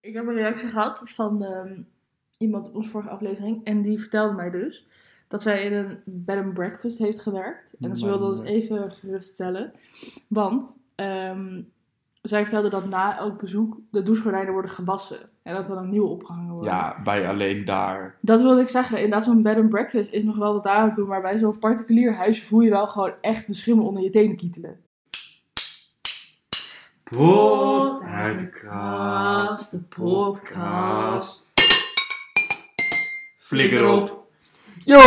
Ik heb een reactie gehad van ehm, iemand op onze vorige aflevering. En die vertelde mij dus dat zij in een bed and breakfast heeft gewerkt. En ze wilde dat even geruststellen. Want ehm, zij vertelde dat na elk bezoek de douchegordijnen worden gewassen. En dat er dan nieuw opgehangen worden. Ja, bij alleen daar. Dat wilde ik zeggen. Inderdaad, zo'n bed and breakfast is nog wel tot daar aan toe. Maar bij zo'n particulier huis voel je wel gewoon echt de schimmel onder je tenen kietelen. Pot uit de kast, de podcast. Flikker op. Yo!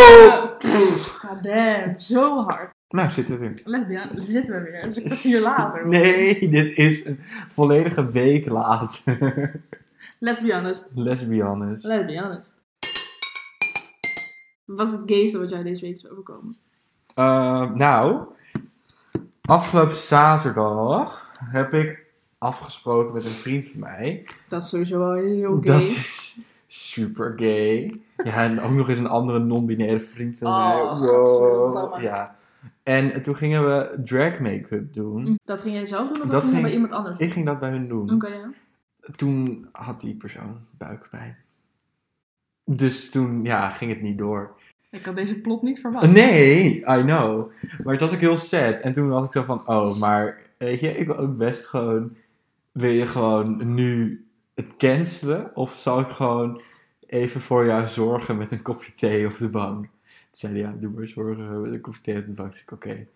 God damn, zo hard. Nou, zitten we weer. Let me aan, zitten we weer. Het is een kwartier later. Nee, dit is een volledige week later. Let's be honest. Let's be honest. Let's be honest. Wat is het gayste wat jij deze week is overkomen? Uh, nou, afgelopen zaterdag heb ik afgesproken met een vriend van mij. Dat is sowieso wel heel gay. Dat is super gay. Ja, en ook nog eens een andere non-binaire vriend. van mij. Oh, wow. Ja. En toen gingen we drag make-up doen. Dat ging jij zelf doen of dat, Dat ging je bij iemand anders doen? Ik ging dat bij hun doen. Oké, ja. Toen had die persoon buikpijn. Dus toen, ja, ging het niet door. Ik had deze plot niet verwacht. Nee, I know. Maar het was ook heel sad. En toen was ik zo van, oh, maar weet je, ik wil ook best gewoon, wil je gewoon nu het cancelen? Of zal ik gewoon even voor jou zorgen met een kopje thee op de bank? Toen zei hij, ja, doe maar zorgen met een kopje thee op de bank. Toen ik, oké.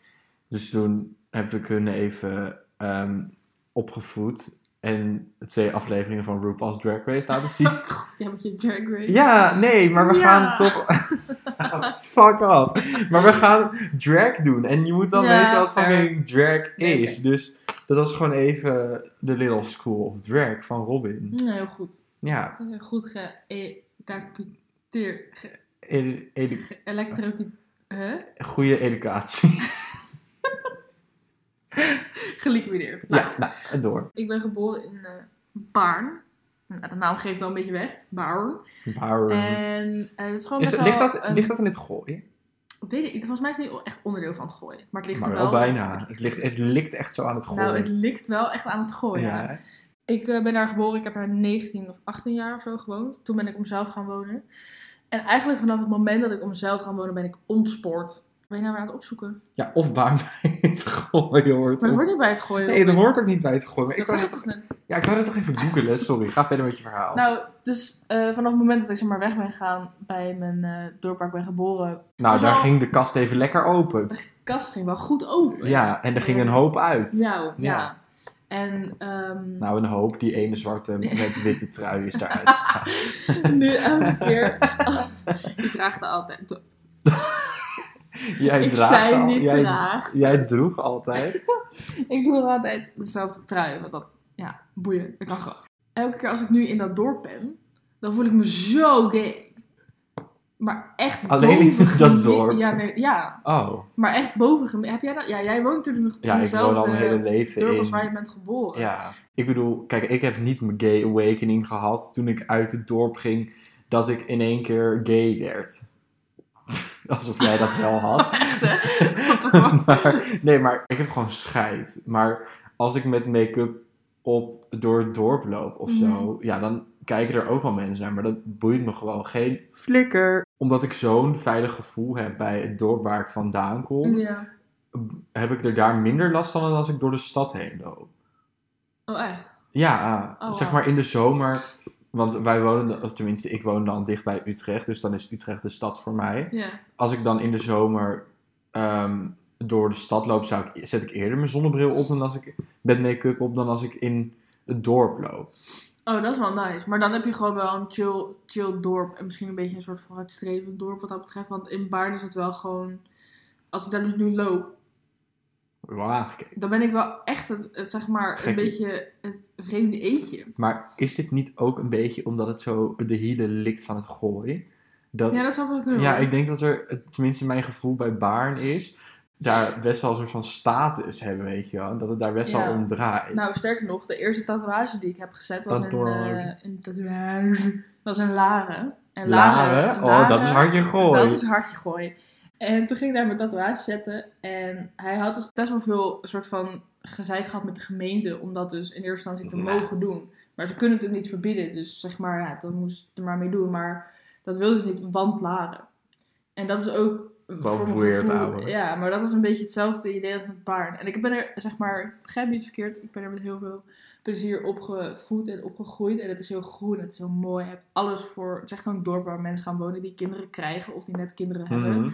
Dus toen heb ik hun even ehm, opgevoed en twee afleveringen van RuPaul's Drag Race laten zien. God, jij met je drag race. Ja, nee, maar we Ja. gaan toch. Fuck off. Maar we gaan drag doen. En je moet dan Ja, weten wat fucking drag Nee, is. Dus dat was gewoon even de Little School of Drag van Robin. Ja, heel goed. Ja, Heel Goed. Ge edu- edu- Geëlectrocuteerd. Huh? goede educatie. Geliquideerd. Ja, nou, door. Ik ben geboren in eh Baarn. Nou, de naam geeft al een beetje weg. Baarn. En eh, het is gewoon is, best ligt, wel dat, een- ligt dat in het gooien? Weet ik, volgens mij is het niet echt onderdeel van het gooien. Maar het ligt Maar er wel wel. bijna. Het, ligt, het likt echt zo aan het gooien. Nou, het ligt wel echt aan het gooien. ja. Ik eh, ben daar geboren, ik heb daar 19 of 18 jaar of zo gewoond. Toen ben ik om mezelf gaan wonen. En eigenlijk vanaf het moment dat ik om mezelf gaan wonen, ben ik ontspoord. Ben je nou weer aan het opzoeken? ja, of waar het gooien hoort. Maar dat hoort niet bij het gooien. Nee, dat hoort ook niet bij het gooien. Maar Dat ik wou dat toch? Ja, ik wou dat toch even googelen. Sorry, ga verder met je verhaal. Nou, dus eh, vanaf het moment dat ik zeg maar weg ben gegaan bij mijn eh, dorp waar ik ben geboren, nou, daar ging de kast even lekker open. de kast ging wel goed open. Ja, en er ging een hoop uit. Ja, ja. Ja. En ehm, Nou, een hoop. Die ene zwarte met witte trui is daaruit gegaan. nu elke keer. ik draag er altijd. Jij ik draagt zei al- niet jij, draag. jij droeg altijd. Ik doe altijd dezelfde trui. Want dat, ja, boeien. Ik kan gewoon. Elke keer als ik nu in dat dorp ben, dan voel ik me zo gay. Maar echt Alleen in dat dorp? Ja, nee, ja, Oh, maar echt boven Heb jij dat? Ja, jij woont natuurlijk nog ja, in ik woon al dezelfde hele leven dorp als in. waar je bent geboren. Ja, ik bedoel, kijk, ik heb niet mijn gay awakening gehad toen ik uit het dorp ging dat ik in één keer gay werd. Alsof jij dat wel had. Echt, hè? Maar, nee, maar ik heb gewoon scheid. Maar als ik met make-up op door het dorp loop of zo, Mhm. ja, dan kijken er ook wel mensen naar. Maar dat boeit me gewoon geen flikker. Omdat ik zo'n veilig gevoel heb bij het dorp waar ik vandaan kom, Ja. heb ik er daar minder last van dan als ik door de stad heen loop. Oh, echt? Ja, Oh, zeg maar in de zomer. Want wij wonen, of tenminste, ik woon dan dicht bij Utrecht, dus dan is Utrecht de stad voor mij. Ja. Als ik dan in de zomer ehm, door de stad loop, zou ik, zet ik eerder mijn zonnebril op dan als ik met make-up op dan als ik in het dorp loop. Oh, dat is wel nice. Maar dan heb je gewoon wel een chill, chill dorp. En misschien een beetje een soort vooruitstrevend dorp wat dat betreft. Want in Baarn is het wel gewoon... Als ik daar dus nu loop, Wel aangekeken. dan ben ik wel echt het, het, zeg maar, een beetje het vreemde eetje. Maar is dit niet ook een beetje omdat het zo de hielen likt van het gooien? Dat, Ja, dat zou ik nu Ja, hoor. ik denk dat er, tenminste mijn gevoel bij Baarn is, daar best wel een soort van status hebben, weet je wel. En dat het daar best Ja. wel om draait. Nou, sterker nog, de eerste tatoeage die ik heb gezet was een, eh, een tatoeage. was een Laren. En Laren? Oh, dat is hartje gooi. Dat is hartje gooi. En toen ging ik daar mijn tatoeage zetten. En hij had dus best wel veel soort van gezeik gehad met de gemeente. Om dat dus in eerste instantie te Nou. mogen doen. Maar ze kunnen het ook niet verbieden. Dus zeg maar, ja, dan moest er maar mee doen. Maar dat wilden ze niet, want Laren. En dat is ook... Weird, gevoel- ouwe. Ja, maar dat is een beetje hetzelfde idee als met paarden. En ik ben er, zeg maar, ik begrijp niet verkeerd. Ik ben er met heel veel plezier opgevoed en opgegroeid. En het is heel groen, het is heel mooi. Je hebt alles voor, het is echt een dorp waar mensen gaan wonen die kinderen krijgen of die net kinderen hebben. Mhm.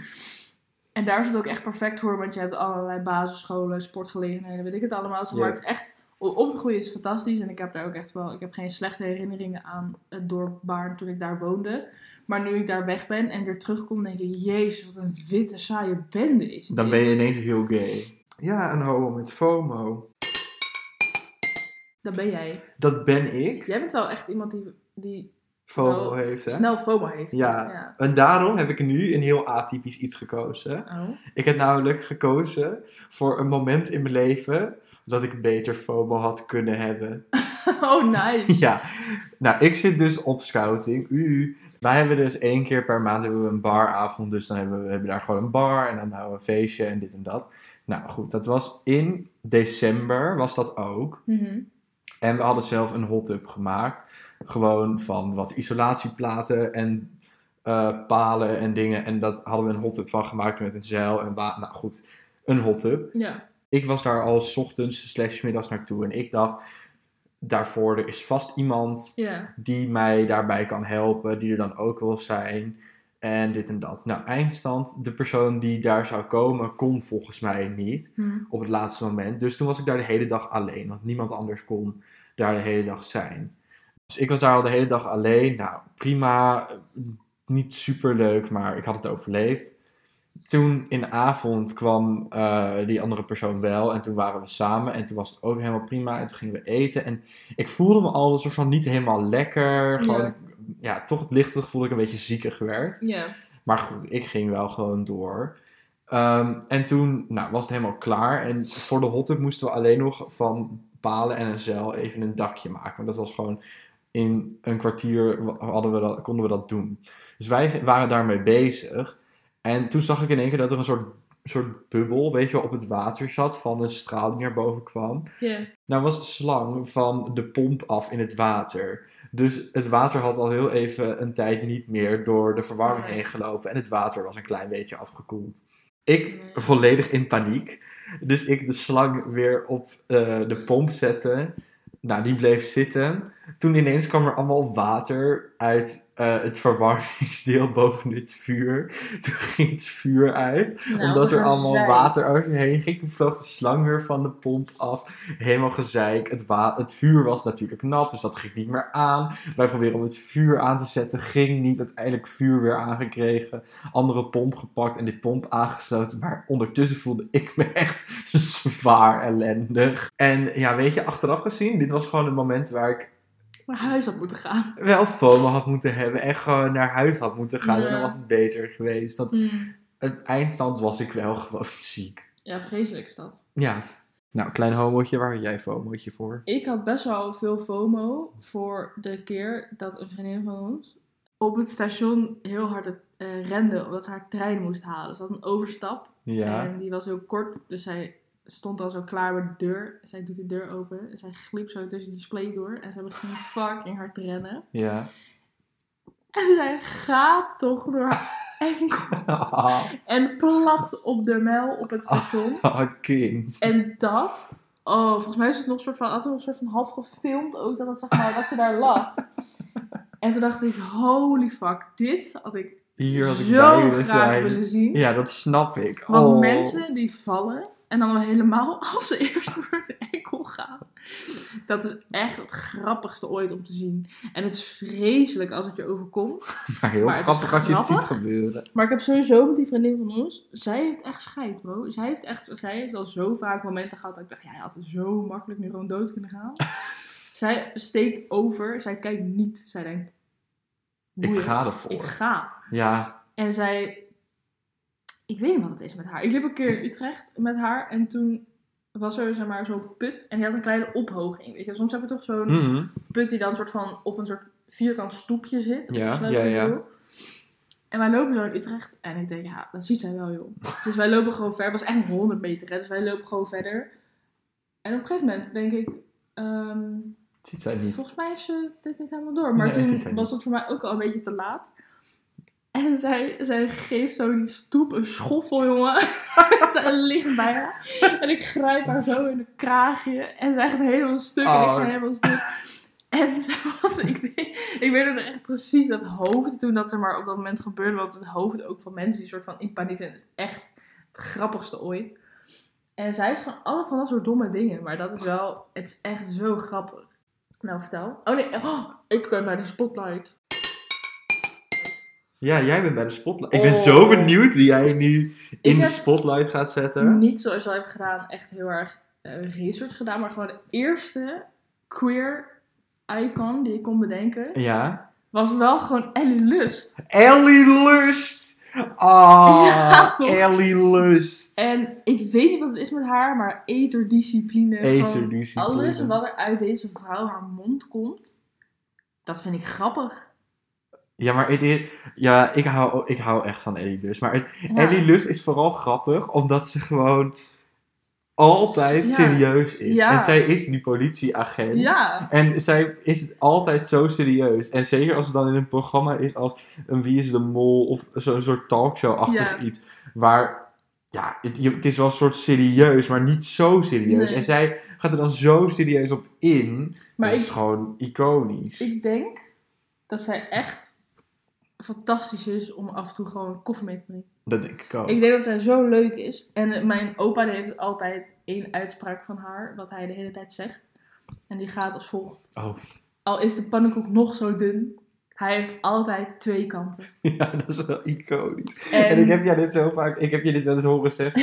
En daar is het ook echt perfect voor, want je hebt allerlei basisscholen, sportgelegenheden, weet ik het allemaal. Maar het is echt, om op te groeien is het fantastisch. En ik heb daar ook echt wel, ik heb geen slechte herinneringen aan het dorp Baarn toen ik daar woonde. Maar nu ik daar weg ben en weer terugkom, denk ik, jezus, wat een witte, saaie bende is Dan dit. ben je ineens heel gay. Ja, een homo met FOMO. Dat ben jij. Dat ben ik. Jij bent wel echt iemand die, die FOMO heeft, hè? snel FOMO heeft. Ja. ja. En daarom heb ik nu een heel atypisch iets gekozen. Oh. Ik heb namelijk gekozen voor een moment in mijn leven dat ik beter FOMO had kunnen hebben. oh, nice. Ja, nou, ik zit dus op scouting. U. Wij hebben dus één keer per maand hebben we een baravond. Dus dan hebben we, hebben daar gewoon een bar en dan houden we een feestje en dit en dat. Nou goed, dat was in december, was dat ook. Mhm. En we hadden zelf een hot tub gemaakt. Gewoon van wat isolatieplaten en eh, palen en dingen. En dat hadden we een hot tub van gemaakt met een zeil en wa- Nou goed, een hot tub. Ja. Ik was daar al 's ochtends slash middags naartoe. En ik dacht, daarvoor er is vast iemand Ja. die mij daarbij kan helpen. Die er dan ook wil zijn. En dit en dat. Nou, eindstand, de persoon die daar zou komen, kon volgens mij niet Hm. op het laatste moment. Dus toen was ik daar de hele dag alleen, want niemand anders kon daar de hele dag zijn. Dus ik was daar al de hele dag alleen. Nou, prima, niet super leuk, maar ik had het overleefd. Toen in de avond kwam eh, die andere persoon wel en toen waren we samen en toen was het ook helemaal prima en toen gingen we eten en ik voelde me al een soort van niet helemaal lekker, gewoon ja, toch het lichte gevoel dat ik een beetje ziekig werd. Ja. Maar goed, ik ging wel gewoon door. Ehm, en toen nou, was het helemaal klaar. En voor de hot moesten we alleen nog van palen en een zeil even een dakje maken. Want dat was gewoon in een kwartier wa- hadden we dat, konden we dat doen. Dus wij waren daarmee bezig. En toen zag ik in één keer dat er een soort, soort bubbel, weet je wel, op het water zat van een straal die naar boven kwam. Ja. Nou was de slang van de pomp af in het water. Dus het water had al heel even een tijd niet meer door de verwarming Nee. heen gelopen. En het water was een klein beetje afgekoeld. Ik Nee. volledig in paniek. Dus ik de slang weer op eh, de pomp zette. Nou, die bleef zitten. Toen ineens kwam er allemaal water uit eh, het verwarmingsdeel boven het vuur. Toen ging het vuur uit Nou, omdat er allemaal gezeik. water over je heen ging. Toen vloog de slang weer van de pomp af. Helemaal gezeik. Het, het vuur was natuurlijk nat, dus dat ging niet meer aan. Wij proberen om het vuur aan te zetten. Ging niet. Uiteindelijk vuur weer aangekregen. Andere pomp gepakt en die pomp aangesloten. Maar ondertussen voelde ik me echt zwaar ellendig. En ja, weet je, achteraf gezien, dit was gewoon een moment waar ik naar huis had moeten gaan. wel FOMO had moeten hebben. En gewoon naar huis had moeten gaan. En dan was het beter geweest. Dat, Hm. het eindstand was ik wel gewoon ziek. Ja, vreselijk is dat. Ja. Nou, klein homootje, waar had jij FOMOotje voor? Ik had best wel veel FOMO voor de keer dat een vriendin van ons op het station heel hard eh, rende omdat ze haar trein moest halen. Ze had een overstap Ja. en die was heel kort, dus zij stond al zo klaar bij de deur. Zij doet die deur open en zij gliep zo tussen die spleet door en zij begint fucking hard te rennen. Ja. En zij gaat toch door haar enkel en plat op de mel op het station. Oh, kind. En dat, oh, volgens mij is het nog een soort van, had het nog een soort van half gefilmd ook, dat, het, zeg maar, dat ze daar lag. En toen dacht ik, holy fuck, dit had ik Hier had ik zo graag zijn. willen zien. Ja, dat snap ik. Want Oh. mensen die vallen, en dan helemaal als ze eerst door hun enkel gaan. Dat is echt het grappigste ooit om te zien. En het is vreselijk als het je overkomt. Maar heel Maar grappig als je het ziet gebeuren. Maar ik heb sowieso met die vriendin van ons, zij heeft echt scheid, bro. Zij heeft echt, zij heeft wel zo vaak momenten gehad dat ik dacht, ja, je had zo makkelijk nu gewoon dood kunnen gaan. zij steekt over, zij kijkt niet, zij denkt, Ik ga ervoor. ik ga. Ja. En zij, ik weet niet wat het is met haar. Ik liep een keer in Utrecht met haar en toen was er zeg maar zo'n put en die had een kleine ophoging. Weet je, soms heb je toch zo'n Mhm. put die dan soort van op een soort vierkant stoepje zit. Je Ja, ja, ja. En wij lopen zo in Utrecht en ik denk, ja, dat ziet zij wel, joh. Dus wij lopen gewoon verder. Het was echt nog 100 meter, hè. Dus wij lopen gewoon verder. En op een gegeven moment denk ik, ehm, Ziet zij niet. Volgens mij heeft ze dit niet helemaal door. Maar Nee, toen was het voor mij ook al een beetje te laat. En zij, zij geeft zo die stoep een schoffel, jongen. zij ligt bij haar. En ik grijp haar zo in de kraagje. En zij gaat helemaal stuk. En ik Oh. ga helemaal stuk. En ze was, ik weet, ik weet nog echt precies dat hoofd toen dat er maar op dat moment gebeurde. Want het hoofd ook van mensen die soort van in paniek zijn. is echt het grappigste ooit. En zij is gewoon altijd van dat soort domme dingen. Maar dat is wel, het is echt zo grappig. Nou, vertel. Oh nee, oh, ik ben bij de spotlight. Ja, jij bent bij de spotlight. Ik ben Oh. zo benieuwd wie jij nu in de spotlight gaat zetten. Niet zoals je al hebt gedaan, echt heel erg eh, research gedaan. Maar gewoon de eerste queer icon die ik kon bedenken. Ja. Was wel gewoon Ellie Lust. Ellie Lust! Ah, Ja? Ellie Lust. En ik weet niet wat het is met haar, maar eterdiscipline. Eterdiscipline. Alles wat er uit deze vrouw haar mond komt. Dat vind ik grappig. Ja, maar het is, ja, ik, hou, ik hou echt van Ellie Lust. Maar het, Ja. Ellie Lust is vooral grappig omdat ze gewoon altijd Ja. serieus is. Ja. En zij is die politieagent. Ja. En zij is altijd zo serieus. En zeker als het dan in een programma is als een Wie is de Mol of zo'n soort talkshow-achtig iets. Waar, ja, het, het is wel een soort serieus, maar niet zo serieus. Nee. En zij gaat er dan zo serieus op in. Maar dat ik, is gewoon iconisch. ik denk dat zij echt fantastisch is om af en toe gewoon koffie mee te drinken. dat denk ik ook. Ik denk dat zij zo leuk is. En mijn opa die heeft altijd één uitspraak van haar, wat hij de hele tijd zegt. En die gaat als volgt. Oh, Al is de pannenkoek nog zo dun, hij heeft altijd twee kanten. ja, dat is wel iconisch. En, En ik heb jij dit zo vaak, ik heb je dit wel eens horen zeggen.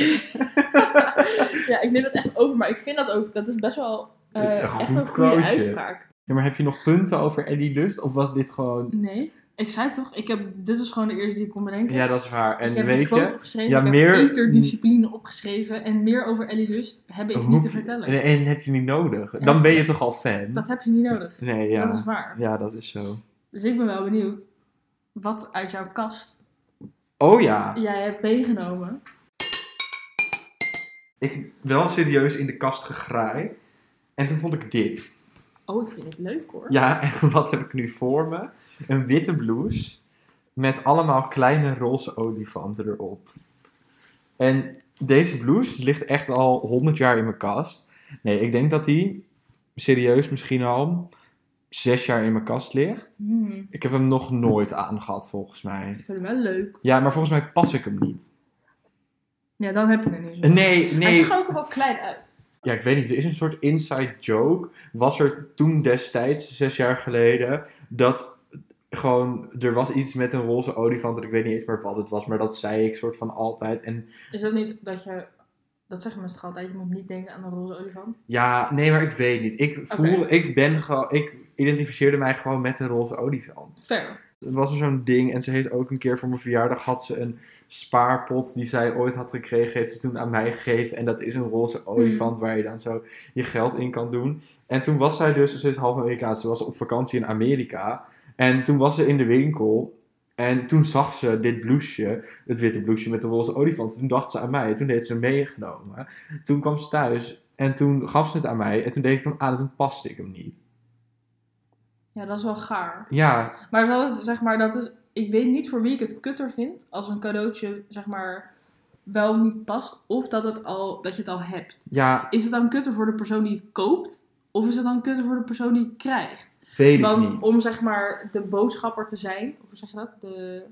ja, ik neem dat echt over, maar ik vind dat ook, dat is best wel eh, is echt een goede uitspraak. Ja, maar heb je nog punten over Ellie Lust? Of was dit gewoon... Nee, ik zei toch, ik heb, dit is gewoon de eerste die ik kon bedenken. Ja, dat is waar. En ik heb weet quote je... opgeschreven, ja, ik meer- heb eterdiscipline opgeschreven en meer over Ellie Lust heb ik niet te vertellen. En, en heb je niet nodig. Dan ben je toch al fan? Dat heb je niet nodig. Nee, ja. Dat is waar. Ja, dat is zo. Dus ik ben wel benieuwd wat uit jouw kast Oh ja. jij hebt meegenomen. Ik wel serieus in de kast gegraaid. En toen vond ik dit. Oh, ik vind het leuk hoor. Ja, en wat heb ik nu voor me? Een witte blouse. Met allemaal kleine roze olifanten erop. En deze blouse ligt echt al 100 jaar in mijn kast. Nee, ik denk dat die serieus misschien al zes jaar in mijn kast ligt. Hmm, Ik heb hem nog nooit aangehad, volgens mij. ik vind hem wel leuk. Ja, maar volgens mij pas ik hem niet. Ja, dan heb je er niet zo. Nee, Hij nee. ziet er ook wel klein uit. Ja, ik weet niet. Er is een soort inside joke. Was er toen destijds, zes jaar geleden, dat gewoon, er was iets met een roze olifant. En ik weet niet eens meer wat het was, maar dat zei ik soort van altijd. En Is dat niet dat je... Dat zeggen mensen toch altijd, je moet niet denken aan een roze olifant? ja, nee, maar ik weet niet. Ik voel, ik ben gewoon, ik identificeerde mij gewoon met een roze olifant. Fair. Er was er zo'n ding en ze heeft ook een keer voor mijn verjaardag had ze een spaarpot die zij ooit had gekregen, heeft ze toen aan mij gegeven. En dat is een roze olifant waar je dan zo je geld in kan doen. En toen was zij dus, ze is half Amerikaans, ze was op vakantie in Amerika. En toen was ze in de winkel en toen zag ze dit blouseje, het witte blouseje met de roze olifant. Toen dacht ze aan mij, toen heeft ze hem meegenomen. Toen kwam ze thuis en toen gaf ze het aan mij en toen deed ik hem aan en toen paste ik hem niet. Ja, dat is wel gaar. Ja, Maar, zal het, zeg maar dat is, ik weet niet voor wie ik het kutter vind als een cadeautje zeg maar wel of niet past. Of dat, het al, dat je het al hebt. ja, Is het dan kutter voor de persoon die het koopt? Of is het dan kutter voor de persoon die het krijgt? weet ik Want niet. om zeg maar de boodschapper te zijn, of hoe zeg je dat? De,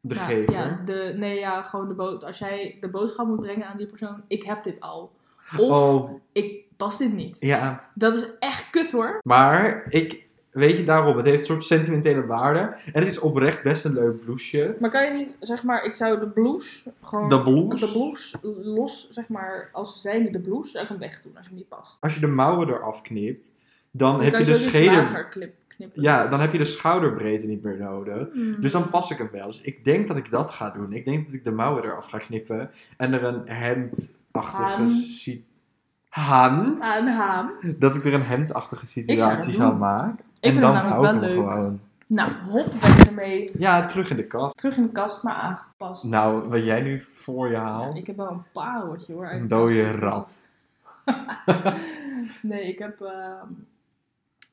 De nou, gever. Ja, de, nee, ja, gewoon de bood. Als jij de boodschap moet brengen aan die persoon, ik heb dit al. Of Oh, ik pas dit niet. ja. Dat is echt kut hoor. Maar ik, weet je daarom, het heeft een soort sentimentele waarde. En het is oprecht best een leuk blouseje. Maar kan je niet, zeg maar, ik zou de blouse gewoon. De blouse. De blouse los, zeg maar, als zijnde de blouse, zou ik hem wegdoen als hij niet past. Als je de mouwen eraf knipt, dan Dan heb je de scheder... knip. Ja, dan heb je de schouderbreedte niet meer nodig. Hmm. Dus dan pas ik hem wel. Dus ik denk dat ik dat ga doen. Ik denk dat ik de mouwen eraf ga knippen. En er een hemdachtige... Haan? Aan haam. Dat ik er een hemdachtige situatie van doen. Ik en vind dan hem namelijk wel leuk. gewoon. Nou, hop, ik ermee Ja, terug in de kast. terug in de kast, maar aangepast. Nou, wat jij nu voor je Ja, haalt. ik heb wel een pareltje hoor. Een dode rat. nee, ik heb ehm,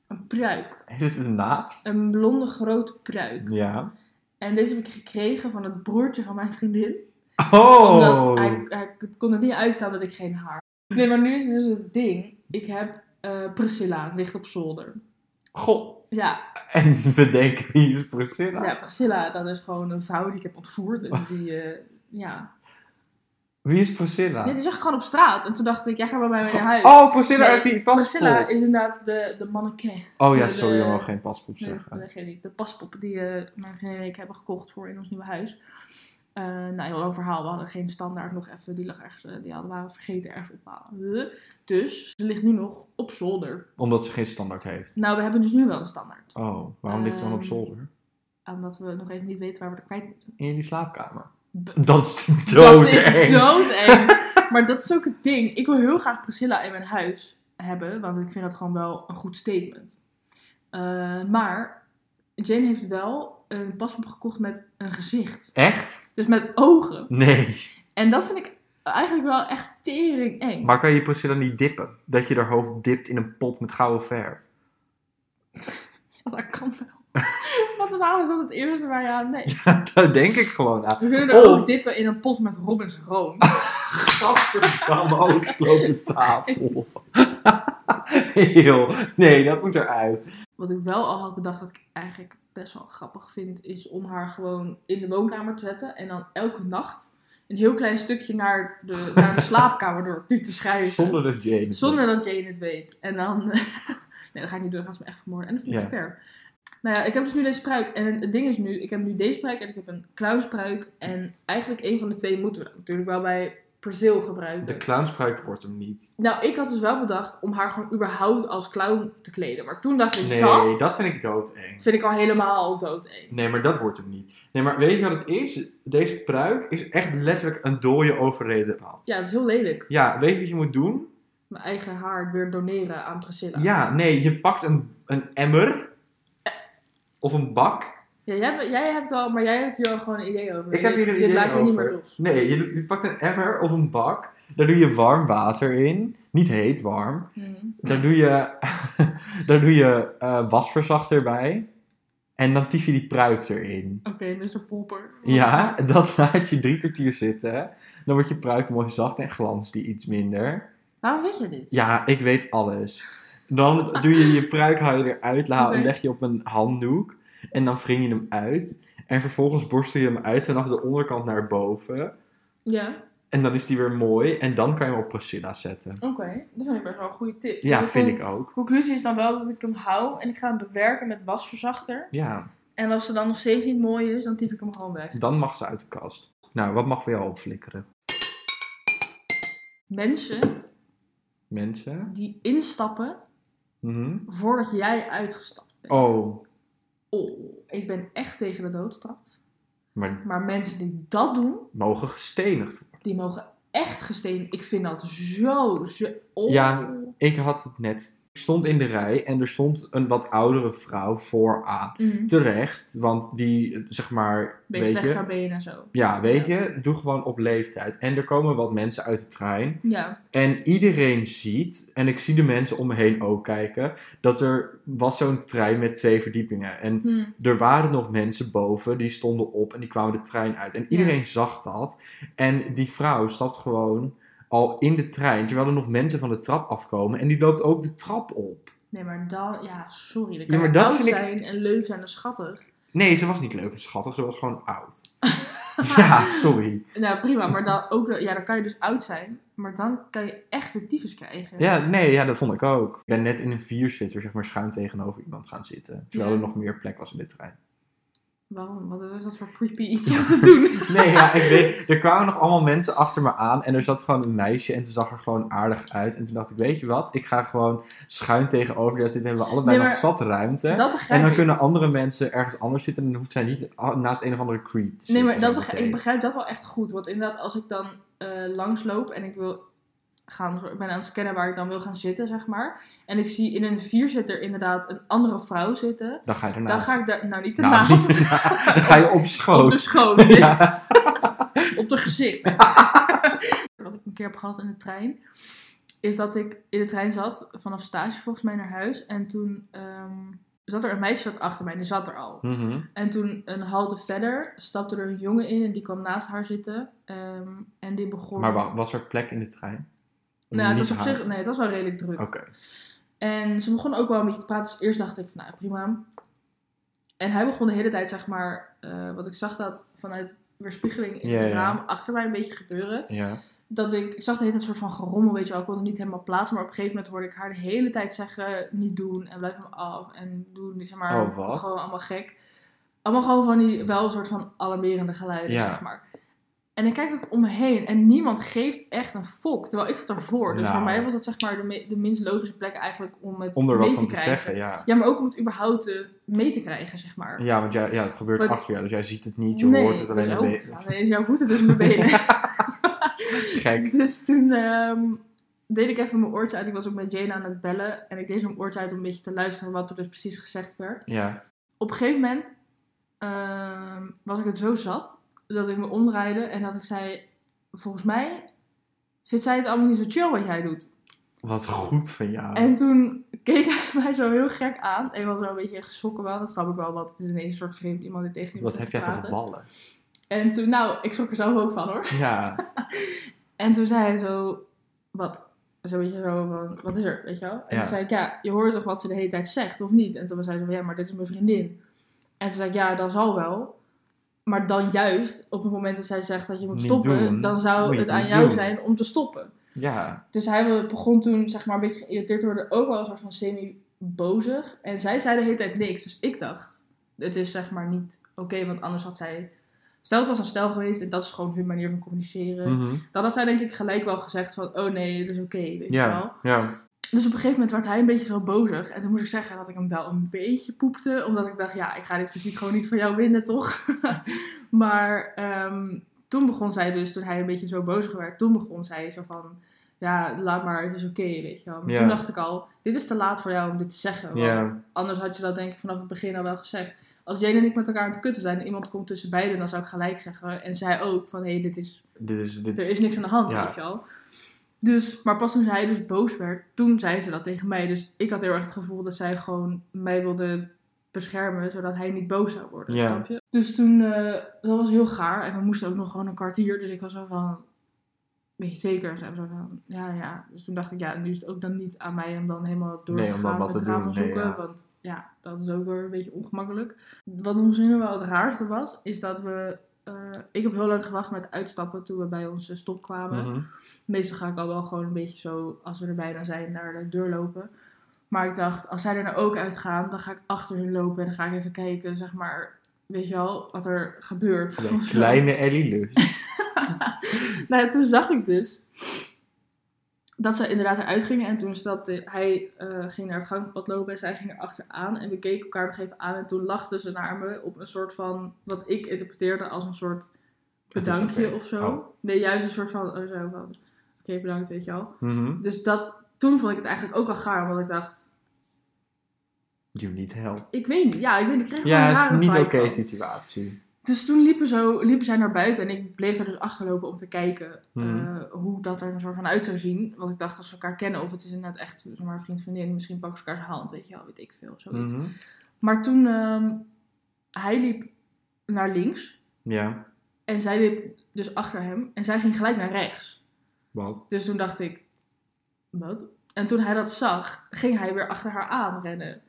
Een pruik. Heeft het een naam? Een blonde grote pruik. Ja. En deze heb ik gekregen van het broertje van mijn vriendin. Oh! Omdat hij, hij kon het niet uitstaan dat ik geen haar had. Nee, maar nu is dus het ding. Ik heb eh, Priscilla, het ligt op zolder. Goh. Ja, En we denken, wie is Priscilla? ja, Priscilla, dat is gewoon een vrouw die ik heb ontvoerd. En die, eh, ja. Wie is Priscilla? Nee, die zag ik gewoon op straat. En toen dacht ik, jij gaat bij mij mee naar huis. Oh, Priscilla Nee, is die paspoort. Priscilla is inderdaad de, de mannequin. Oh ja, de- sorry, de- mag geen paspoort Nee, zeggen. ik. De paspop die eh, mijn vriendin en ik hebben gekocht voor in ons nieuwe huis. Eh nou, heel lang verhaal. We hadden geen standaard nog even. Die lag ergens, eh, die hadden, waren vergeten ergens op te halen. Dus ze ligt nu nog op zolder. Omdat ze geen standaard heeft. Nou, we hebben dus nu wel een standaard. Oh, waarom ligt ze dan op Ehm, zolder? Omdat we nog even niet weten waar we er kwijt moeten. In jullie slaapkamer. B- Dat is dat dood is doodeng. maar dat is ook het ding. Ik wil heel graag Priscilla in mijn huis hebben. Want ik vind dat gewoon wel een goed statement. Eh, maar Jane heeft wel een paspoort gekocht met een gezicht. Echt? Dus met ogen. Nee. En dat vind ik eigenlijk wel echt tering eng. Maar kan je Priscilla niet dippen? Dat je haar hoofd dipt in een pot met gouden verf. Ja, dat kan wel. Want waarom is dat het eerste waar je aan denkt? Daar denk ik gewoon aan. We kunnen er Of- ook dippen in een pot met Robins room. Gadverdamme, ook op de tafel. Heel. Nee, dat moet eruit. Wat ik wel al had bedacht dat ik eigenlijk best wel grappig vind, is om haar gewoon in de woonkamer te zetten. En dan elke nacht een heel klein stukje naar de, naar de slaapkamer door nu te schrijven. Zonder dat Jane. het Zonder dat Jane het weet. En dan. nee, dat ga ik niet doen, dan gaan ze me echt vermoorden. En dat vind ik Ja. fair. Nou ja, ik heb dus nu deze pruik. En het ding is nu, ik heb nu deze pruik en ik heb een clownspruik. En eigenlijk een van de twee moeten we natuurlijk wel bij Gebruiken. De clownspruik wordt hem niet. Nou, ik had dus wel bedacht om haar gewoon überhaupt als clown te kleden. Maar toen dacht ik, Nee, dat, dat vind ik doodeng. vind ik al helemaal doodeng. Nee, maar dat wordt hem niet. Nee, maar weet je wat het is? Deze pruik is echt letterlijk een dode overreden rat. Ja, dat is heel lelijk. Ja, weet je wat je moet doen? Mijn eigen haar weer doneren aan Priscilla. Ja, nee, je pakt een, een emmer. Of een bak. Ja, jij, hebt- jij hebt al, maar jij hebt hier al gewoon een idee over. Ik heb hier een Dit idee laat je niet meer los. Nee, je, je pakt een emmer of een bak. Daar doe je warm water in. Niet heet, warm. Mhm. Daar doe je, daar doe je eh, wasverzachter bij. En dan tief je die pruik erin. Oké, Mr. Popper. Ja, dan laat je drie kwartier zitten. Dan wordt je pruik mooi zacht en glanst die iets minder. Waarom weet je dit? Ja, ik weet alles. Dan doe je je pruik, haal je eruit, leg je op een handdoek. En dan wring je hem uit. En vervolgens borstel je hem uit vanaf de onderkant naar boven. Ja, En dan is die weer mooi. En dan kan je hem op Priscilla zetten. oké. Dat vind ik best wel een goede tip. Ja, Dus de vind ik ook. conclusie is dan wel dat ik hem hou en ik ga hem bewerken met wasverzachter. Ja, En als het dan nog steeds niet mooi is, dan typ ik hem gewoon weg. dan mag ze uit de kast. Nou, wat mag voor jou opflikkeren? Mensen Mensen? die instappen Mhm. voordat jij uitgestapt bent. Oh, Oh, ik ben echt tegen de doodstraf. maar Maar mensen die dat doen, mogen gestenigd worden. die mogen echt gestenen. Ik vind dat zo, zo... Oh. Ja. Ik had het net. Ik stond in de rij en er stond een wat oudere vrouw vooraan. Mhm. Terecht, want die, zeg maar, Beetje weet slecht je... haar benen en zo. Ja, weet je, doe gewoon op leeftijd. En er komen wat mensen uit de trein. Ja. En iedereen ziet, en ik zie de mensen om me heen ook kijken, dat er was zo'n trein met twee verdiepingen. En Hm. er waren nog mensen boven, die stonden op en die kwamen de trein uit. En iedereen zag dat. En die vrouw stapt gewoon al in de trein, terwijl er nog mensen van de trap afkomen. En die loopt ook de trap op. Nee, maar dan... Ja, sorry. Dan Ja, kan maar dat ik- zijn en leuk zijn en schattig. Nee, ze was niet leuk en schattig, ze was gewoon oud. ja, sorry. Nou, prima. Maar dan, ook, ja, dan kan je dus oud zijn. Maar dan kan je echt de tyfus krijgen. Ja, nee, ja, dat vond ik ook. Ik ben net in een vierzitter, zeg maar, schuin tegenover iemand gaan zitten. Terwijl Ja. er nog meer plek was in de trein. Waarom? Wat is dat voor creepy iets om te doen? Nee, ja, ik weet, er kwamen nog allemaal mensen achter me aan en er zat gewoon een meisje en ze zag er gewoon aardig uit. En toen dacht ik, weet je wat, ik ga gewoon schuin tegenover jou zitten, hebben we allebei Nee, nog zat ruimte. En dan ik. kunnen andere mensen ergens anders zitten en dan hoeft zij niet naast een of andere creep te Nee, maar dat begrijp, ik begrijp dat wel echt goed. Want inderdaad, als ik dan eh langsloop en ik wil gaan, ik ben aan het scannen waar ik dan wil gaan zitten, zeg maar. En ik zie in een vierzitter inderdaad een andere vrouw zitten. Dan ga je Dan ernaast. ga ik daar, nou niet Nou, ernaast, niet- dan ga je op op schoot. de schoot, ja. op de gezicht. Wat ik een keer heb gehad in de trein, is dat ik in de trein zat, vanaf stage volgens mij naar huis. En toen ehm, zat er een meisje zat achter mij, die zat er al. Mhm. En toen een halte verder stapte er een jongen in en die kwam naast haar zitten. ehm, en die begon... Maar wa- was er plek in de trein? Nou, het was op zich, nee, het was wel redelijk druk. Oké. En ze begon ook wel een beetje te praten. Dus eerst dacht ik van, nou prima. En hij begon de hele tijd, zeg maar, eh, wat ik zag dat vanuit weerspiegeling in het raam achter mij een beetje gebeuren. Ja. Dat ik, ik zag de hele tijd een soort van gerommel, weet je wel. Ik wilde niet helemaal plaatsen, maar op een gegeven moment hoorde ik haar de hele tijd zeggen, niet doen en blijf me af en doen, zeg maar, Oh, wat? gewoon allemaal gek. Allemaal gewoon van die, wel een soort van alarmerende geluiden, zeg maar. En ik kijk ook om me heen en niemand geeft echt een fok. Terwijl ik zat ervoor. Dus Nou. voor mij was dat zeg maar de, me- de minst logische plek eigenlijk om het Om er wat mee van te te krijgen. zeggen, ja. Ja, maar ook om het überhaupt eh, mee te krijgen, zeg maar. Ja, want jij, ja, het gebeurt Maar- achter jou, dus jij ziet het niet, je nee, hoort het alleen dus ook, beetje. ja, ineens jouw voeten tussen mijn benen. Gek. dus toen ehm, deed ik even mijn oortje uit. Ik was ook met Jane aan het bellen. En ik deed zo'n oortje uit om een beetje te luisteren wat er dus precies gezegd werd. Ja. Op een gegeven moment ehm, was ik het zo zat dat ik me omdraaide en dat ik zei: Volgens mij vindt zij het allemaal niet zo chill wat jij doet. Wat goed van jou. En toen keek hij mij zo heel gek aan. En was wel een beetje geschrokken wel. Dat snap ik wel, want het is ineens een soort vreemd iemand die tegen je Wat heb jij toch ballen? En toen, nou, ik schrok er zelf ook van hoor. Ja. En toen zei hij zo, wat? Zo beetje zo van, wat is er, weet je wel? En Ja. toen zei ik, ja, je hoort toch wat ze de hele tijd zegt, of niet? En toen was hij zo van, ja, maar dit is mijn vriendin. En toen zei ik, ja, dat zal wel. Maar dan juist, op het moment dat zij zegt dat je moet Niet stoppen, doen. dan Moet zou je het het aan niet jou doen. zijn om te stoppen. Ja. Dus hij begon toen, zeg maar, een beetje geïrriteerd te worden, ook wel een soort van semi-bozig. En zij zei de hele tijd niks. Dus ik dacht, het is zeg maar niet oké, want anders had zij... Stel het was een stel geweest en dat is gewoon hun manier van communiceren. Mhm. Dan had zij denk ik gelijk wel gezegd van, oh nee, het is oké, weet je wel. Ja. Ja. Dus op een gegeven moment werd hij een beetje zo bozig. En toen moest ik zeggen dat ik hem wel een beetje poepte. Omdat ik dacht, ja, ik ga dit fysiek gewoon niet van jou winnen, toch? maar ehm, toen begon zij dus, toen hij een beetje zo bozig werd, toen begon zij zo van... Ja, laat maar, het is oké, weet je wel. Maar Ja. toen dacht ik al, dit is te laat voor jou om dit te zeggen. Want Ja. anders had je dat denk ik vanaf het begin al wel gezegd. Als Jane en ik met elkaar aan het kutten zijn en iemand komt tussen beiden, dan zou ik gelijk zeggen. En zij ook, van hé, hey, dit is Dit is... Dit... er is niks aan de hand, Ja. weet je wel. Dus, maar pas toen zij dus boos werd, toen zei ze dat tegen mij. Dus ik had heel erg het gevoel dat zij gewoon mij wilde beschermen, zodat hij niet boos zou worden, snap je? Dus toen, eh, dat was heel gaar. En we moesten ook nog gewoon een kwartier, dus ik was zo van, weet je zeker? En zij was zo van, ja, ja. Dus toen dacht ik, ja, nu is het ook dan niet aan mij om dan helemaal door Nee, te gaan met te drama doen. Nee, zoeken. ja. Want ja, dat is ook weer een beetje ongemakkelijk. Wat misschien wel het raarste was, is dat we... eh, ik heb heel lang gewacht met uitstappen toen we bij onze stop kwamen. Mhm. Meestal ga ik al wel gewoon een beetje zo, als we er bijna zijn, naar de deur lopen. Maar ik dacht, als zij er nou ook uitgaan, dan ga ik achter hun lopen en dan ga ik even kijken, zeg maar, weet je wel, wat er gebeurt. Kleine Ellie Lus. nou toen zag ik dus dat ze inderdaad eruit gingen. En toen stapte hij, eh, ging naar het gangpad lopen en zij ging er achteraan. En we keken elkaar nog even aan en toen lachte ze naar me op een soort van, wat ik interpreteerde als een soort bedankje of zo. Oh. Nee, juist een soort van, oh zo van, oké bedankt, weet je wel. Mhm. Dus dat, toen vond ik het eigenlijk ook al gaar, want ik dacht, You need help. ik weet niet, ja, ik, weet, ik kreeg gewoon Ja, een het rare is niet oké situatie. Dus toen liepen, zo, liepen zij naar buiten en ik bleef daar dus achterlopen om te kijken Mhm. eh, hoe dat er een soort van uit zou zien. Want ik dacht, als ze elkaar kennen of het is inderdaad echt zeg maar, vriend, vriendin, misschien pakken ze elkaars hand, weet je wel, weet ik veel, zoiets. Mhm. Maar toen, ehm, hij liep naar links Ja. en zij liep dus achter hem en zij ging gelijk naar rechts. Wat? Dus toen dacht ik, wat? En toen hij dat zag, ging hij weer achter haar aan rennen.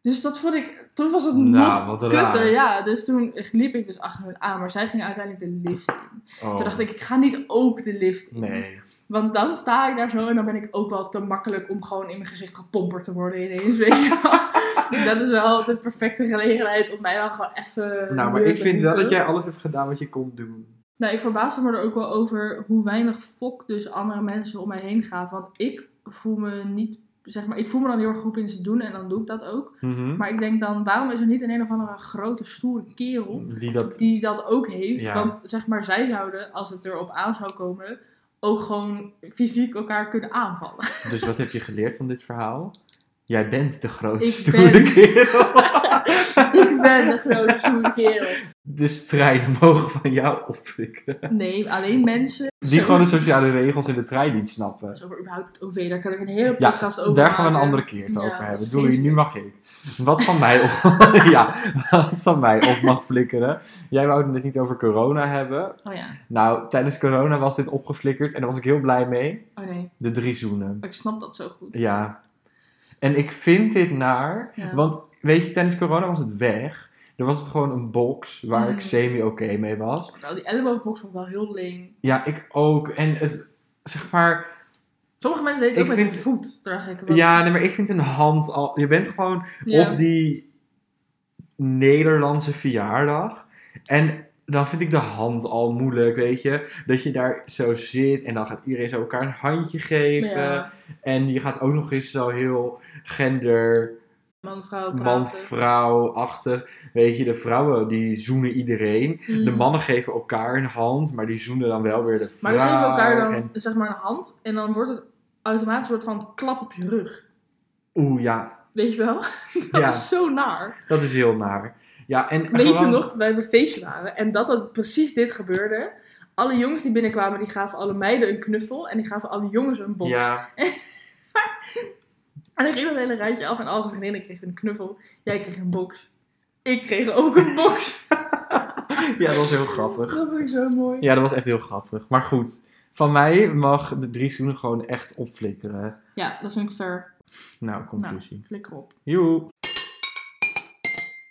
Dus dat vond ik, toen was het Nou, nog raar. kutter, ja. Dus toen liep ik dus achter aan, maar zij ging uiteindelijk de lift in. Oh. Toen dacht ik, ik ga niet ook de lift in. Nee. Want dan sta ik daar zo en dan ben ik ook wel te makkelijk om gewoon in mijn gezicht gepomperd te worden ineens, weet je wel. Dat is wel de perfecte gelegenheid om mij dan gewoon even... Nou, maar ik vind wel dat jij alles hebt gedaan wat je kon doen. Nou, ik verbaasde me er ook wel over hoe weinig fok dus andere mensen om mij heen gaven. Want ik voel me niet, zeg maar, ik voel me dan heel erg goed in ze doen en dan doe ik dat ook. Mhm. Maar ik denk dan, waarom is er niet een een of andere grote stoere kerel Die dat... die dat ook heeft? Ja. Want zeg maar, zij zouden, als het erop aan zou komen, ook gewoon fysiek elkaar kunnen aanvallen. Dus wat heb je geleerd van dit verhaal? Jij bent de grootste Ik stoere ben- kerel. ik ben de grote zoete kerel. Dus treinen mogen van jou opflikkeren. Nee, alleen mensen... Die gewoon de sociale regels in de trein niet snappen. Dus over überhaupt het OV, daar kan ik een hele Ja, podcast over daar gaan we een andere keer het Ja, over hebben. is Doei, nu mag ik. Wat van mij op, ja, wat van mij op mag flikkeren. Jij wou het niet over corona hebben. Oh ja. Nou, tijdens corona was dit opgeflikkerd en daar was ik heel blij mee. Oh nee, De drie zoenen. ik snap dat zo goed. Ja. En ik vind dit naar, Ja. want weet je, tijdens corona was het weg. Er was het gewoon een box waar ik Mm. semi-oké mee was. Nou, die elleboogbox vond ik wel heel leem. Ja, ik ook. En het, zeg maar, Sommige mensen deden het ook Ik met vind- hun voet. Daar dacht ik, ja, nee, maar ik vind een hand al, je bent gewoon Ja. op die Nederlandse verjaardag. En dan vind ik de hand al moeilijk, weet je. Dat je daar zo zit en dan gaat iedereen zo elkaar een handje geven. Ja, En je gaat ook nog eens zo heel gender, man, vrouw, praten. man-vrouw-achtig. Weet je, de vrouwen die zoenen iedereen. Mm. De mannen geven elkaar een hand, maar die zoenen dan wel weer de vrouw. Maar dan geven elkaar dan en- zeg maar een hand en dan wordt het automatisch een soort van klap op je rug. Oeh, ja. Weet je wel? Dat Ja, is zo naar. dat is heel naar. Ja, en Weet je nog dat wij op een feestje waren en dat dat precies dit gebeurde? Alle jongens die binnenkwamen, die gaven alle meiden een knuffel en die gaven alle jongens een box. Ja, En dan ging dat hele rijtje af en al zijn vriendinnen kregen een knuffel. Jij kreeg een box. Ik kreeg ook een box. ja, dat was heel grappig. Dat vind ik zo mooi. Ja, dat was echt heel grappig. Maar goed, van mij mag de drie zoenen gewoon echt opflikkeren. Ja, dat vind ik fair. Nou, conclusie. Flikker op. Joe.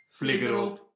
Flikker op.